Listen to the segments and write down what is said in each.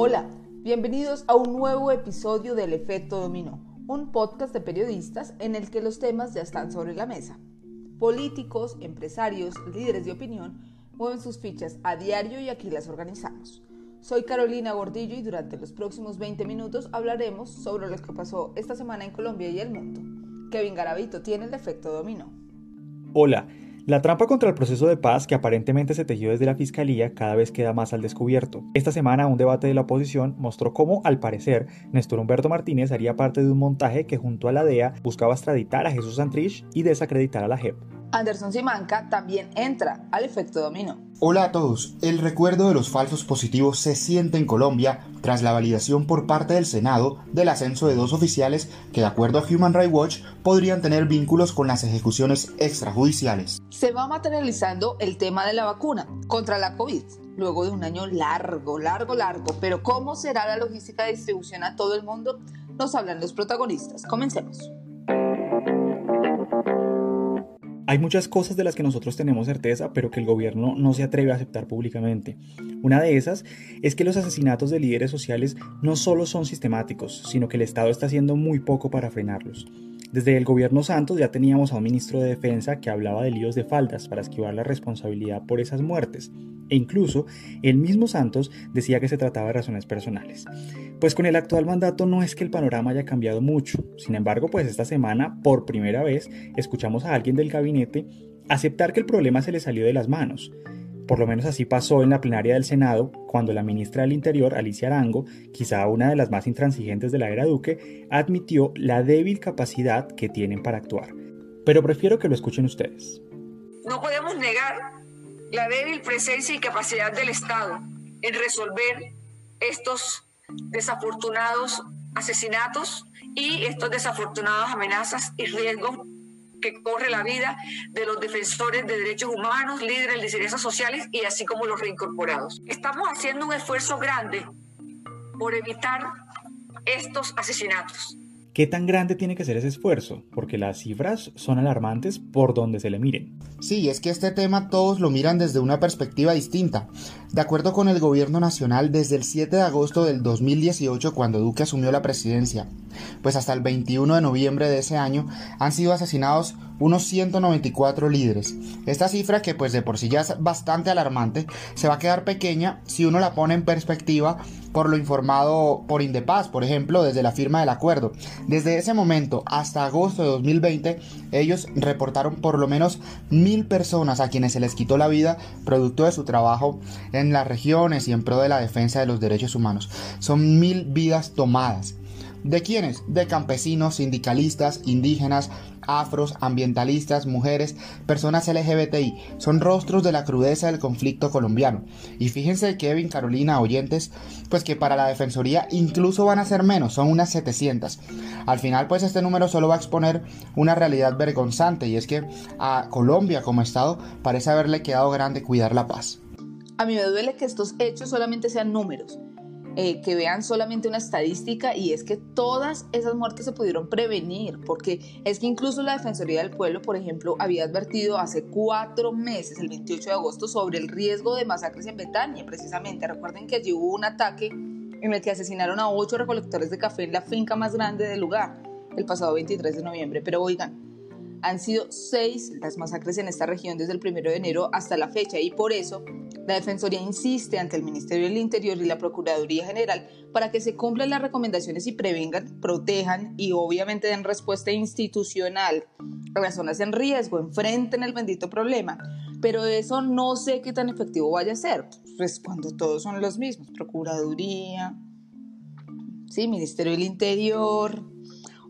Hola, bienvenidos a un nuevo episodio del Efecto Dominó, un podcast de periodistas en el que los temas ya están sobre la mesa. Políticos, empresarios, líderes de opinión mueven sus fichas a diario y aquí las organizamos. Soy Carolina Gordillo y durante los próximos 20 minutos hablaremos sobre lo que pasó esta semana en Colombia y el mundo. Kevin Garavito tiene el efecto dominó. Hola, la trampa contra el proceso de paz que aparentemente se tejió desde la Fiscalía cada vez queda más al descubierto. Esta semana un debate de la oposición mostró cómo, al parecer, Néstor Humberto Martínez haría parte de un montaje que junto a la DEA buscaba extraditar a Jesús Santrich y desacreditar a la JEP. Anderson Simanca también entra al efecto dominó. Hola a todos. El recuerdo de los falsos positivos se siente en Colombia tras la validación por parte del Senado del ascenso de dos oficiales que, de acuerdo a Human Rights Watch, podrían tener vínculos con las ejecuciones extrajudiciales. Se va materializando el tema de la vacuna contra la COVID, luego de un año largo, largo, largo. Pero ¿cómo será la logística de distribución a todo el mundo? Nos hablan los protagonistas. Comencemos. Hay muchas cosas de las que nosotros tenemos certeza, pero que el gobierno no se atreve a aceptar públicamente. Una de esas es que los asesinatos de líderes sociales no solo son sistemáticos, sino que el Estado está haciendo muy poco para frenarlos. Desde el gobierno Santos ya teníamos a un ministro de Defensa que hablaba de líos de faldas para esquivar la responsabilidad por esas muertes. E incluso el mismo Santos decía que se trataba de razones personales. Pues con el actual mandato no es que el panorama haya cambiado mucho. Sin embargo, pues esta semana, por primera vez, escuchamos a alguien del gabinete aceptar que el problema se le salió de las manos. Por lo menos así pasó en la plenaria del Senado, cuando la ministra del Interior, Alicia Arango, quizá una de las más intransigentes de la era Duque, admitió la débil capacidad que tienen para actuar. Pero prefiero que lo escuchen ustedes. No podemos negar la débil presencia y capacidad del Estado en resolver estos desafortunados asesinatos y estos desafortunadas amenazas y riesgos que corre la vida de los defensores de derechos humanos, líderes de lideresas sociales y así como los reincorporados. Estamos haciendo un esfuerzo grande por evitar estos asesinatos. ¿Qué tan grande tiene que ser ese esfuerzo? Porque las cifras son alarmantes por donde se le miren. Sí, es que este tema todos lo miran desde una perspectiva distinta. De acuerdo con el gobierno nacional, desde el 7 de agosto del 2018, cuando Duque asumió la presidencia, pues hasta el 21 de noviembre de ese año han sido asesinados unos 194 líderes. Esta cifra, que pues de por sí ya es bastante alarmante, se va a quedar pequeña si uno la pone en perspectiva por lo informado por Indepaz, por ejemplo, desde la firma del acuerdo. Desde ese momento hasta agosto de 2020, ellos reportaron por lo menos mil personas a quienes se les quitó la vida producto de su trabajo en las regiones y en pro de la defensa de los derechos humanos. Son mil vidas tomadas. ¿De quiénes? De campesinos, sindicalistas, indígenas, afros, ambientalistas, mujeres, personas LGBTI. Son rostros de la crudeza del conflicto colombiano. Y fíjense, Kevin, Carolina, oyentes, pues que para la Defensoría incluso van a ser menos, son unas 700. Al final, pues este número solo va a exponer una realidad vergonzante y es que a Colombia como Estado parece haberle quedado grande cuidar la paz. A mí me duele que estos hechos solamente sean números eh, que vean solamente una estadística y es que todas esas muertes se pudieron prevenir, porque es que incluso la Defensoría del Pueblo, por ejemplo, había advertido hace cuatro meses, el 28 de agosto, sobre el riesgo de masacres en Betania, precisamente. Recuerden que allí hubo un ataque en el que asesinaron a ocho recolectores de café en la finca más grande del lugar el pasado 23 de noviembre. Pero oigan, han sido seis las masacres en esta región desde el 1 de enero hasta la fecha y por eso la Defensoría insiste ante el Ministerio del Interior y la Procuraduría General para que se cumplan las recomendaciones y prevengan, protejan y obviamente den respuesta institucional. A las zonas en riesgo, enfrenten el bendito problema. Pero eso no sé qué tan efectivo vaya a ser, pues cuando todos son los mismos, Procuraduría, sí, Ministerio del Interior,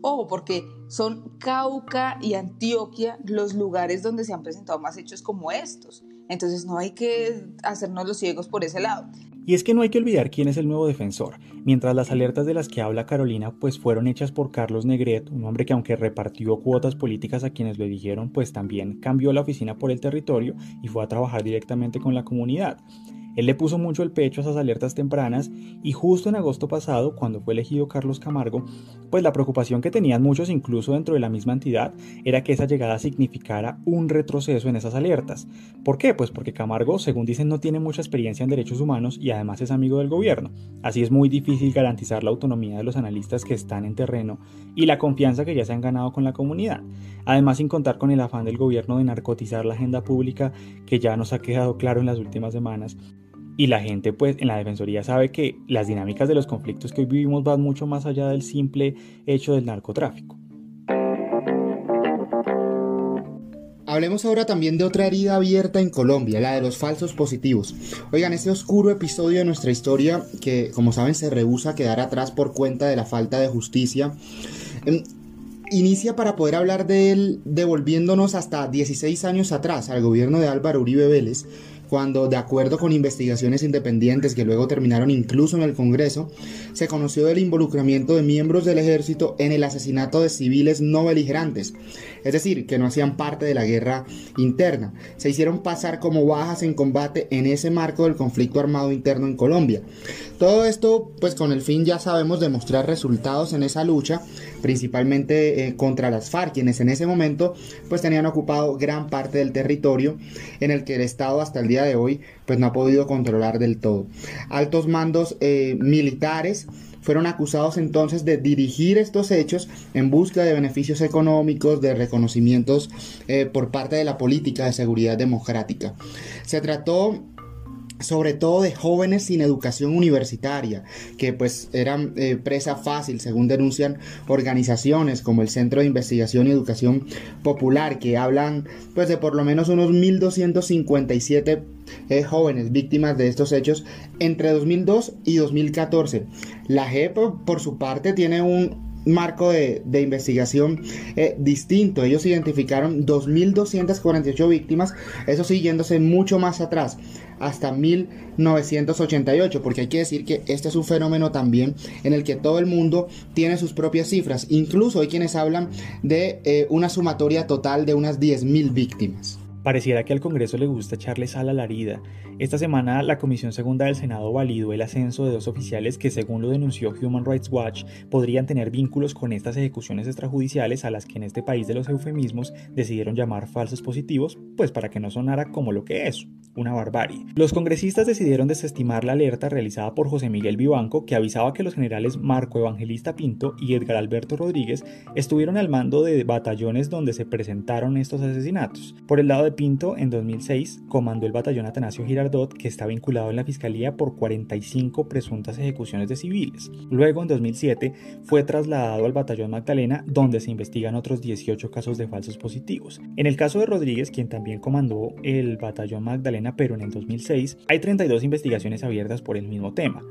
Ojo, porque son Cauca y Antioquia los lugares donde se han presentado más hechos como estos. Entonces no hay que hacernos los ciegos por ese lado. Y es que no hay que olvidar quién es el nuevo defensor. Mientras las alertas de las que habla Carolina pues fueron hechas por Carlos Negret, un hombre que aunque repartió cuotas políticas a quienes lo eligieron, pues también cambió la oficina por el territorio y fue a trabajar directamente con la comunidad. Él le puso mucho el pecho a esas alertas tempranas y justo en agosto pasado, cuando fue elegido Carlos Camargo, pues la preocupación que tenían muchos incluso dentro de la misma entidad era que esa llegada significara un retroceso en esas alertas. ¿Por qué? Pues porque Camargo, según dicen, no tiene mucha experiencia en derechos humanos y además es amigo del gobierno. Así es muy difícil garantizar la autonomía de los analistas que están en terreno y la confianza que ya se han ganado con la comunidad. Además, sin contar con el afán del gobierno de narcotizar la agenda pública que ya nos ha quedado claro en las últimas semanas y la gente, pues, en la Defensoría sabe que las dinámicas de los conflictos que hoy vivimos van mucho más allá del simple hecho del narcotráfico. Hablemos ahora también de otra herida abierta en Colombia, la de los falsos positivos. Oigan, este oscuro episodio de nuestra historia, que como saben se rehúsa a quedar atrás por cuenta de la falta de justicia, em, inicia para poder hablar de él devolviéndonos hasta 16 años atrás al gobierno de Álvaro Uribe Vélez, cuando, de acuerdo con investigaciones independientes que luego terminaron incluso en el Congreso, se conoció del involucramiento de miembros del ejército en el asesinato de civiles no beligerantes, es decir, que no hacían parte de la guerra interna. Se hicieron pasar como bajas en combate en ese marco del conflicto armado interno en Colombia. Todo esto, pues con el fin, ya sabemos, de mostrar resultados en esa lucha, principalmente eh, contra las FARC, quienes en ese momento, pues tenían ocupado gran parte del territorio en el que el Estado hasta el día de hoy, pues no ha podido controlar del todo. Altos mandos eh, militares fueron acusados entonces de dirigir estos hechos en busca de beneficios económicos, de reconocimientos eh, por parte de la política de seguridad democrática. Se trató sobre todo de jóvenes sin educación universitaria, que pues eran eh, presa fácil, según denuncian organizaciones como el Centro de Investigación y Educación Popular, que hablan pues de por lo menos unos 1.257 eh, jóvenes víctimas de estos hechos entre 2002 y 2014. La JEP, por su parte, tiene un marco de, investigación eh, distinto. Ellos identificaron 2.248 víctimas, eso siguiéndose mucho más atrás, hasta 1988, porque hay que decir que este es un fenómeno también en el que todo el mundo tiene sus propias cifras. Incluso hay quienes hablan de eh, una sumatoria total de unas 10.000 víctimas. Pareciera que al Congreso le gusta echarle sal a la herida. Esta semana la Comisión Segunda del Senado validó el ascenso de dos oficiales que, según lo denunció Human Rights Watch, podrían tener vínculos con estas ejecuciones extrajudiciales a las que en este país de los eufemismos decidieron llamar falsos positivos, pues para que no sonara como lo que es, una barbarie. Los congresistas decidieron desestimar la alerta realizada por José Miguel Vivanco, que avisaba que los generales Marco Evangelista Pinto y Edgar Alberto Rodríguez estuvieron al mando de batallones donde se presentaron estos asesinatos. Por el lado de Pinto, en 2006, comandó el batallón Atanasio Girardot, que está vinculado en la fiscalía por 45 presuntas ejecuciones de civiles. Luego, en 2007, fue trasladado al batallón Magdalena, donde se investigan otros 18 casos de falsos positivos. En el caso de Rodríguez, quien también comandó el batallón Magdalena, pero en el 2006, hay 32 investigaciones abiertas por el mismo tema.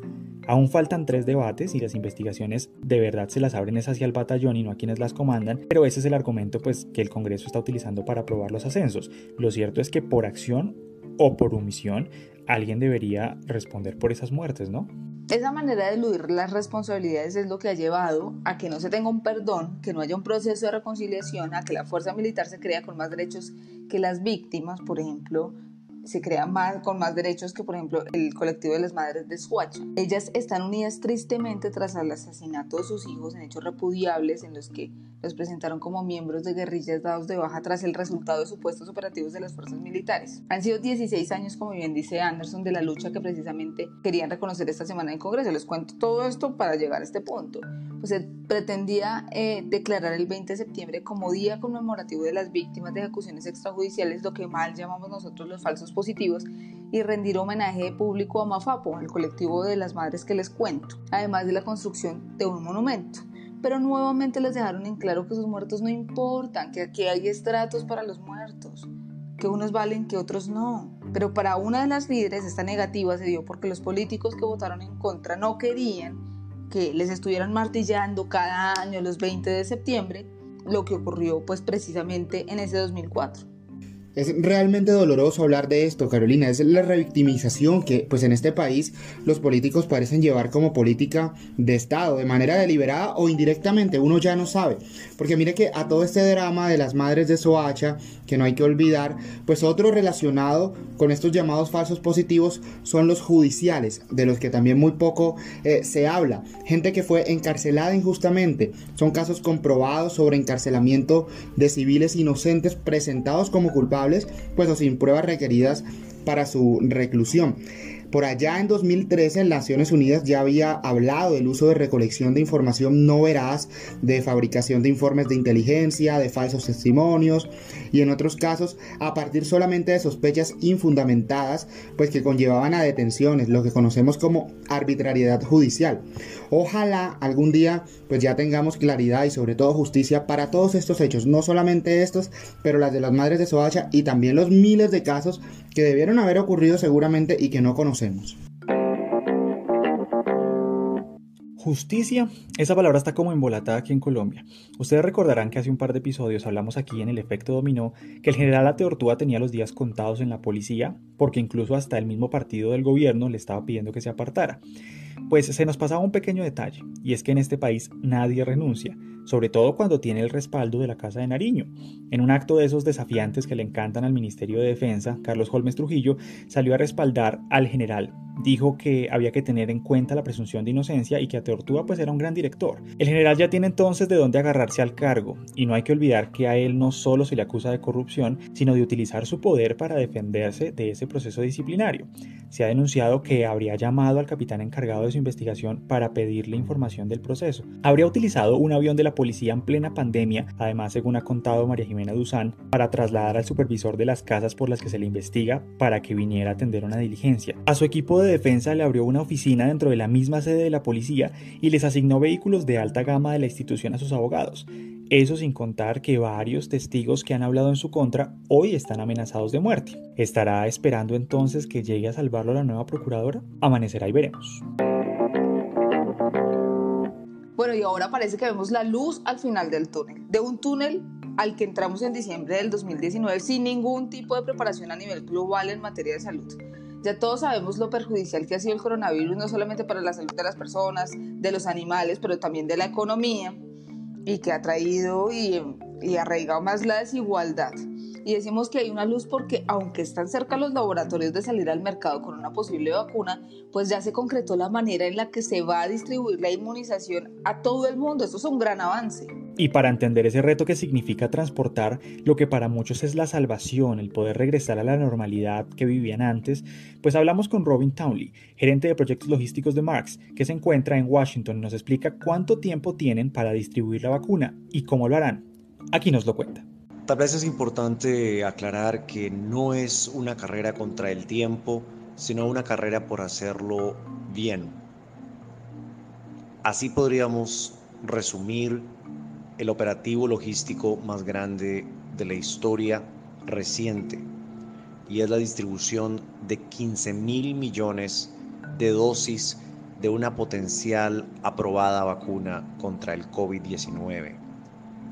Aún faltan tres debates y las investigaciones de verdad se las abren es hacia el batallón y no a quienes las comandan, pero ese es el argumento pues que el Congreso está utilizando para aprobar los ascensos. Lo cierto es que por acción o por omisión alguien debería responder por esas muertes, ¿no? Esa manera de eludir las responsabilidades es lo que ha llevado a que no se tenga un perdón, que no haya un proceso de reconciliación, a que la fuerza militar se crea con más derechos que las víctimas, por ejemplo, se crea más, con más derechos que, por ejemplo, el colectivo de las madres de Suacha. Ellas están unidas tristemente tras el asesinato de sus hijos en hechos repudiables en los que los presentaron como miembros de guerrillas dados de baja tras el resultado de supuestos operativos de las fuerzas militares. Han sido 16 años, como bien dice Anderson, de la lucha que precisamente querían reconocer esta semana en Congreso. Les cuento todo esto para llegar a este punto. Pues se pretendía eh, declarar el 20 de septiembre como Día Conmemorativo de las Víctimas de Ejecuciones Extrajudiciales, lo que mal llamamos nosotros los falsos positivos, y rendir homenaje público a Mafapo, al colectivo de las madres que les cuento, además de la construcción de un monumento pero nuevamente les dejaron en claro que sus muertos no importan, que aquí hay estratos para los muertos, que unos valen, que otros no. Pero para una de las líderes esta negativa se dio porque los políticos que votaron en contra no querían que les estuvieran martillando cada año los 20 de septiembre, lo que ocurrió pues precisamente en ese 2004. Es realmente doloroso hablar de esto, Carolina. Es la revictimización que, pues en este país, los políticos parecen llevar como política de Estado, de manera deliberada o indirectamente. Uno ya no sabe. Porque mire que a todo este drama de las madres de Soacha, que no hay que olvidar, pues otro relacionado con estos llamados falsos positivos son los judiciales, de los que también muy poco eh, se habla. Gente que fue encarcelada injustamente. Son casos comprobados sobre encarcelamiento de civiles inocentes presentados como culpables pues o sin pruebas requeridas para su reclusión. Por allá en 2013 Naciones Unidas ya había hablado del uso de recolección de información no veraz, de fabricación de informes de inteligencia, de falsos testimonios y en otros casos a partir solamente de sospechas infundamentadas, pues que conllevaban a detenciones, lo que conocemos como arbitrariedad judicial. Ojalá algún día pues ya tengamos claridad y sobre todo justicia para todos estos hechos, no solamente estos, pero las de las madres de Soacha y también los miles de casos que debieron haber ocurrido seguramente y que no conocemos. Justicia, esa palabra está como embolatada aquí en Colombia. Ustedes recordarán que hace un par de episodios hablamos aquí en el efecto dominó que el general Ateortúa tenía los días contados en la policía porque incluso hasta el mismo partido del gobierno le estaba pidiendo que se apartara. Pues se nos pasaba un pequeño detalle, y es que en este país nadie renuncia, sobre todo cuando tiene el respaldo de la Casa de Nariño. En un acto de esos desafiantes que le encantan al Ministerio de Defensa, Carlos Holmes Trujillo salió a respaldar al general. Dijo que había que tener en cuenta la presunción de inocencia y que Ateortúa pues era un gran director. El general ya tiene entonces de dónde agarrarse al cargo, y no hay que olvidar que a él no solo se le acusa de corrupción, sino de utilizar su poder para defenderse de ese proceso disciplinario. Se ha denunciado que habría llamado al capitán encargado de su investigación para pedirle información del proceso. Habría utilizado un avión de la policía en plena pandemia, además según ha contado María Jimena Duzán, para trasladar al supervisor de las casas por las que se le investiga para que viniera a atender una diligencia. A su equipo de defensa le abrió una oficina dentro de la misma sede de la policía y les asignó vehículos de alta gama de la institución a sus abogados. Eso sin contar que varios testigos que han hablado en su contra hoy están amenazados de muerte. ¿Estará esperando entonces que llegue a salvarlo la nueva procuradora? Amanecerá y veremos. Bueno, y ahora parece que vemos la luz al final del túnel, de un túnel al que entramos en diciembre del 2019 sin ningún tipo de preparación a nivel global en materia de salud. Ya todos sabemos lo perjudicial que ha sido el coronavirus, no solamente para la salud de las personas, de los animales, pero también de la economía y que ha traído y, y arraigado más la desigualdad. Y decimos que hay una luz porque aunque están cerca los laboratorios de salir al mercado con una posible vacuna, pues ya se concretó la manera en la que se va a distribuir la inmunización a todo el mundo. Eso es un gran avance. Y para entender ese reto que significa transportar lo que para muchos es la salvación, el poder regresar a la normalidad que vivían antes, pues hablamos con Robin Townley, gerente de proyectos logísticos de Marx, que se encuentra en Washington y nos explica cuánto tiempo tienen para distribuir la vacuna y cómo lo harán. Aquí nos lo cuenta. Tal vez es importante aclarar que no es una carrera contra el tiempo, sino una carrera por hacerlo bien. Así podríamos resumir el operativo logístico más grande de la historia reciente y es la distribución de 15 mil millones de dosis de una potencial aprobada vacuna contra el COVID-19.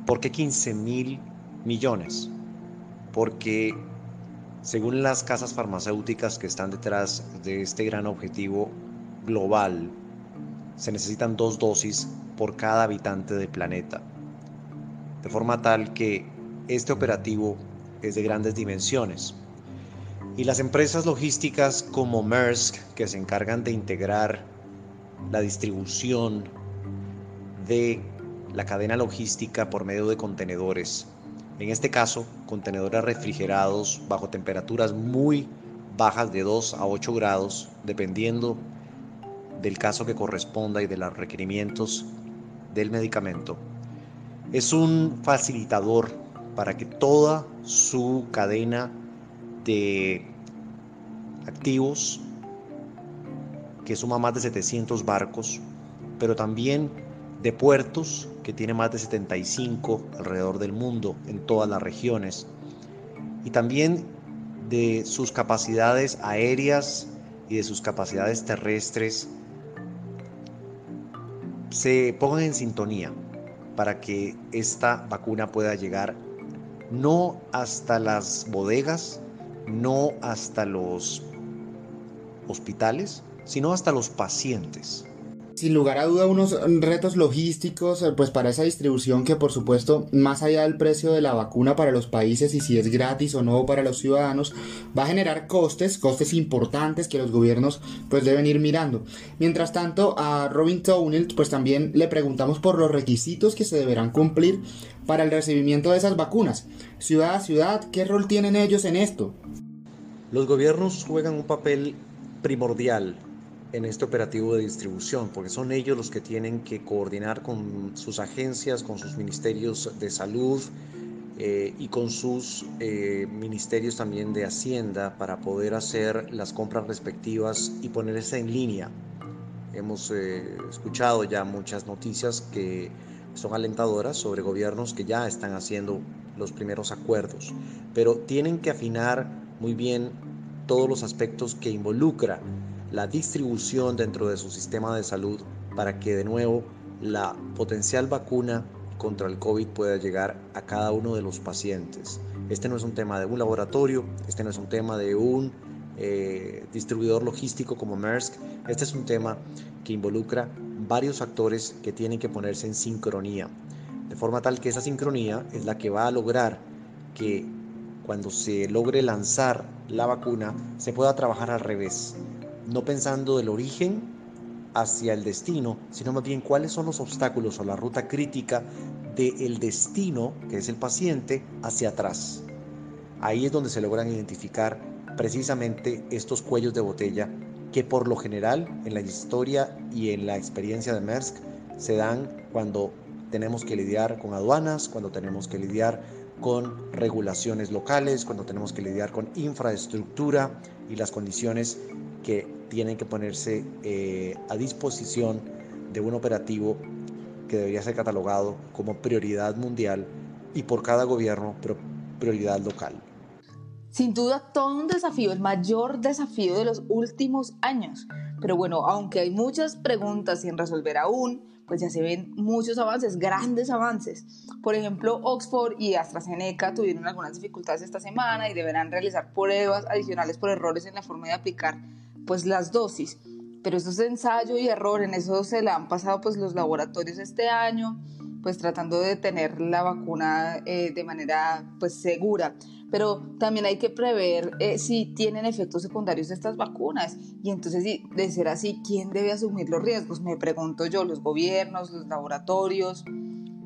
¿Por qué 15 mil millones, porque según las casas farmacéuticas que están detrás de este gran objetivo global, se necesitan dos dosis por cada habitante del planeta. De forma tal que este operativo es de grandes dimensiones. Y las empresas logísticas como Maersk, que se encargan de integrar la distribución de la cadena logística por medio de contenedores, en este caso, contenedores refrigerados bajo temperaturas muy bajas de 2 a 8 grados, dependiendo del caso que corresponda y de los requerimientos del medicamento. Es un facilitador para que toda su cadena de activos, que suma más de 700 barcos, pero también de puertos, que tiene más de 75 alrededor del mundo, en todas las regiones, y también de sus capacidades aéreas y de sus capacidades terrestres, se pongan en sintonía para que esta vacuna pueda llegar no hasta las bodegas, no hasta los hospitales, sino hasta los pacientes sin lugar a duda unos retos logísticos eh, pues para esa distribución que por supuesto más allá del precio de la vacuna para los países y si es gratis o no para los ciudadanos va a generar costes costes importantes que los gobiernos pues deben ir mirando. Mientras tanto a Robin Townell pues también le preguntamos por los requisitos que se deberán cumplir para el recibimiento de esas vacunas. Ciudad a ciudad qué rol tienen ellos en esto los gobiernos juegan un papel primordial en este operativo de distribución, porque son ellos los que tienen que coordinar con sus agencias, con sus ministerios de salud eh, y con sus eh, ministerios también de Hacienda para poder hacer las compras respectivas y ponerse en línea. Hemos eh, escuchado ya muchas noticias que son alentadoras sobre gobiernos que ya están haciendo los primeros acuerdos, pero tienen que afinar muy bien todos los aspectos que involucra la distribución dentro de su sistema de salud para que de nuevo la potencial vacuna contra el COVID pueda llegar a cada uno de los pacientes. Este no es un tema de un laboratorio, este no es un tema de un eh, distribuidor logístico como Maersk, este es un tema que involucra varios actores que tienen que ponerse en sincronía, de forma tal que esa sincronía es la que va a lograr que cuando se logre lanzar la vacuna se pueda trabajar al revés, no pensando del origen hacia el destino, sino más bien cuáles son los obstáculos o la ruta crítica del destino, que es el paciente, hacia atrás. Ahí es donde se logran identificar precisamente estos cuellos de botella que por lo general en la historia y en la experiencia de Maersk se dan cuando tenemos que lidiar con aduanas, cuando tenemos que lidiar con regulaciones locales, cuando tenemos que lidiar con infraestructura y las condiciones que tienen que ponerse eh, a disposición de un operativo que debería ser catalogado como prioridad mundial y por cada gobierno, prioridad local. Sin duda, todo un desafío, el mayor desafío de los últimos años. Pero bueno, aunque hay muchas preguntas sin resolver aún, pues ya se ven muchos avances, grandes avances. Por ejemplo, Oxford y AstraZeneca tuvieron algunas dificultades esta semana y deberán realizar pruebas adicionales por errores en la forma de aplicar pues las dosis. Pero eso es ensayo y error, en eso se la han pasado pues los laboratorios este año, pues tratando de tener la vacuna eh, de manera pues segura. Pero también hay que prever eh, si tienen efectos secundarios estas vacunas. Y entonces, de ser así, ¿quién debe asumir los riesgos? Me pregunto yo, los gobiernos, los laboratorios.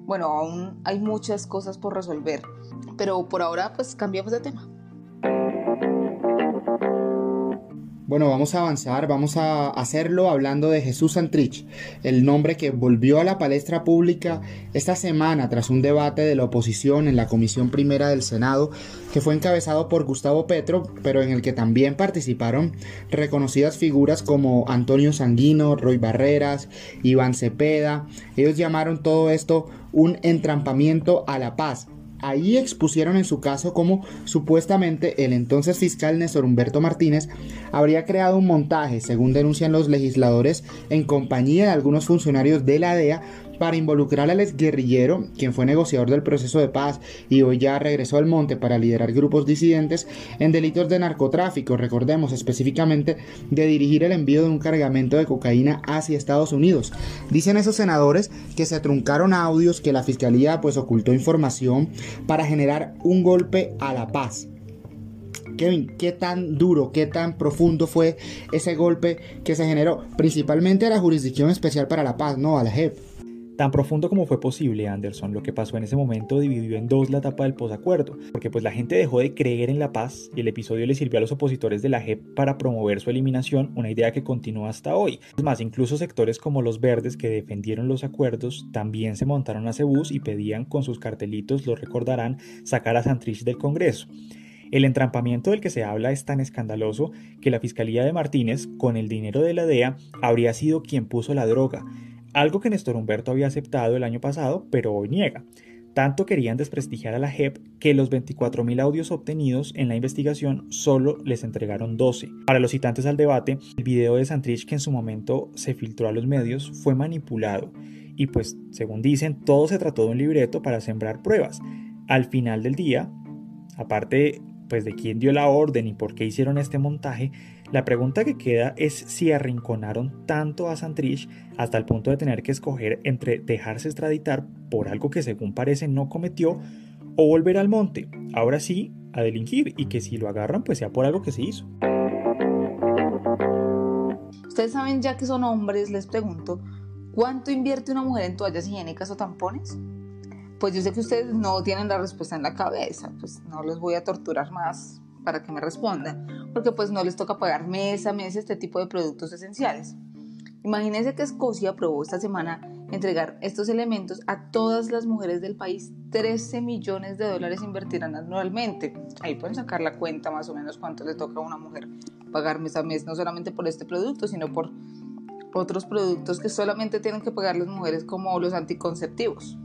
Bueno, aún hay muchas cosas por resolver. Pero por ahora, pues cambiamos de tema. Bueno, vamos a avanzar, vamos a hacerlo hablando de Jesús Santrich, el nombre que volvió a la palestra pública esta semana tras un debate de la oposición en la Comisión Primera del Senado, que fue encabezado por Gustavo Petro, pero en el que también participaron reconocidas figuras como Antonio Sanguino, Roy Barreras, Iván Cepeda. Ellos llamaron todo esto un entrampamiento a la paz Ahí expusieron en su caso cómo supuestamente el entonces fiscal Néstor Humberto Martínez habría creado un montaje, según denuncian los legisladores, en compañía de algunos funcionarios de la DEA para involucrar al exguerrillero, quien fue negociador del proceso de paz y hoy ya regresó al monte para liderar grupos disidentes, en delitos de narcotráfico, recordemos específicamente de dirigir el envío de un cargamento de cocaína hacia Estados Unidos. Dicen esos senadores que se truncaron audios, que la fiscalía pues ocultó información para generar un golpe a la paz. Kevin, ¿qué tan duro, qué tan profundo fue ese golpe que se generó? Principalmente a la Jurisdicción Especial para la Paz, no a la JEP. Tan profundo como fue posible, Anderson, lo que pasó en ese momento dividió en dos la etapa del posacuerdo, porque pues la gente dejó de creer en la paz y el episodio le sirvió a los opositores de la JEP para promover su eliminación, una idea que continúa hasta hoy. Es más, incluso sectores como los verdes que defendieron los acuerdos también se montaron a ese bus y pedían con sus cartelitos, lo recordarán, sacar a Santrich del Congreso. El entrampamiento del que se habla es tan escandaloso que la Fiscalía de Martínez, con el dinero de la DEA, habría sido quien puso la droga, algo que Néstor Humberto había aceptado el año pasado, pero hoy niega. Tanto querían desprestigiar a la JEP que los 24.000 audios obtenidos en la investigación solo les entregaron 12. Para los citantes al debate, el video de Santrich que en su momento se filtró a los medios fue manipulado y pues según dicen todo se trató de un libreto para sembrar pruebas. Al final del día, aparte pues de quién dio la orden y por qué hicieron este montaje, la pregunta que queda es si arrinconaron tanto a Santrich hasta el punto de tener que escoger entre dejarse extraditar por algo que según parece no cometió o volver al monte, ahora sí, a delinquir y que si lo agarran pues sea por algo que se hizo. Ustedes saben ya que son hombres, les pregunto, ¿cuánto invierte una mujer en toallas higiénicas o tampones? Pues yo sé que ustedes no tienen la respuesta en la cabeza, pues no los voy a torturar más para que me respondan, porque pues no les toca pagar mes a mes este tipo de productos esenciales. Imagínense que Escocia aprobó esta semana entregar estos elementos a todas las mujeres del país. 13 millones de dólares invertirán anualmente. Ahí pueden sacar la cuenta más o menos cuánto le toca a una mujer pagar mes a mes, no solamente por este producto, sino por otros productos que solamente tienen que pagar las mujeres como los anticonceptivos.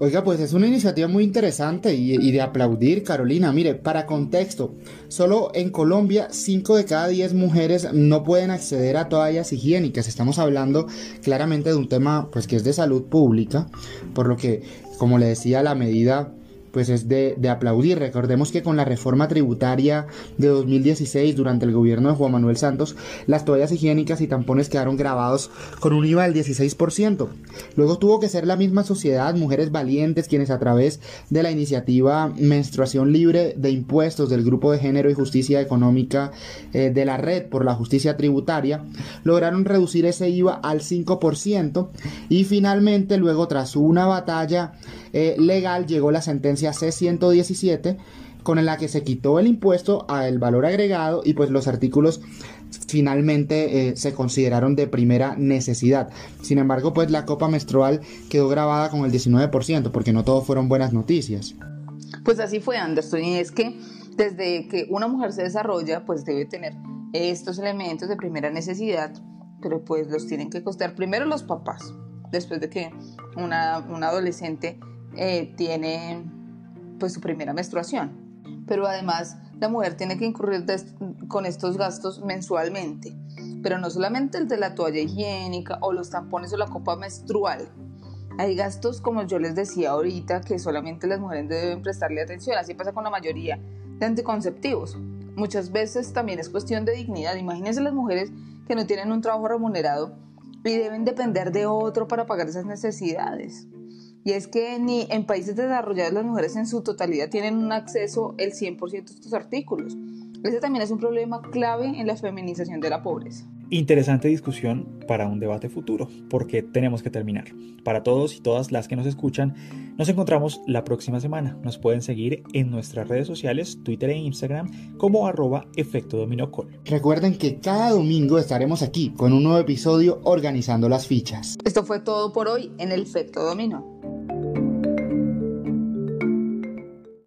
Oiga, pues es una iniciativa muy interesante y, de aplaudir, Carolina. Mire, para contexto, solo en Colombia 5 de cada 10 mujeres no pueden acceder a toallas higiénicas. Estamos hablando claramente de un tema pues que es de salud pública, por lo que, como le decía, la medida pues es de, aplaudir. Recordemos que con la reforma tributaria de 2016 durante el gobierno de Juan Manuel Santos, las toallas higiénicas y tampones quedaron grabados con un IVA del 16%. Luego tuvo que ser la misma sociedad, mujeres valientes, quienes a través de la iniciativa Menstruación Libre de Impuestos del Grupo de Género y Justicia Económica eh, de la Red por la Justicia Tributaria, lograron reducir ese IVA al 5% y finalmente luego tras una batalla eh, legal llegó la sentencia C-117 con la que se quitó el impuesto al valor agregado y pues los artículos finalmente eh, se consideraron de primera necesidad. Sin embargo, pues la copa menstrual quedó grabada con el 19% porque no todo fueron buenas noticias. Pues así fue Anderson y es que desde que una mujer se desarrolla pues debe tener estos elementos de primera necesidad, pero pues los tienen que costear primero los papás, después de que una, una adolescente eh, tiene pues su primera menstruación. Pero además la mujer tiene que incurrir con estos gastos mensualmente. Pero no solamente el de la toalla higiénica o los tampones o la copa menstrual. Hay gastos, como yo les decía ahorita, que solamente las mujeres deben prestarle atención. Así pasa con la mayoría de anticonceptivos. Muchas veces también es cuestión de dignidad. Imagínense las mujeres que no tienen un trabajo remunerado y deben depender de otro para pagar esas necesidades. Y es que ni en países desarrollados las mujeres en su totalidad tienen un acceso el 100% de estos artículos. Ese también es un problema clave en la feminización de la pobreza. Interesante discusión para un debate futuro, porque tenemos que terminar. Para todos y todas las que nos escuchan, nos encontramos la próxima semana. Nos pueden seguir en nuestras redes sociales, Twitter e Instagram, como arroba efecto dominocol. Recuerden que cada domingo estaremos aquí con un nuevo episodio organizando las fichas. Esto fue todo por hoy en el efecto dominó.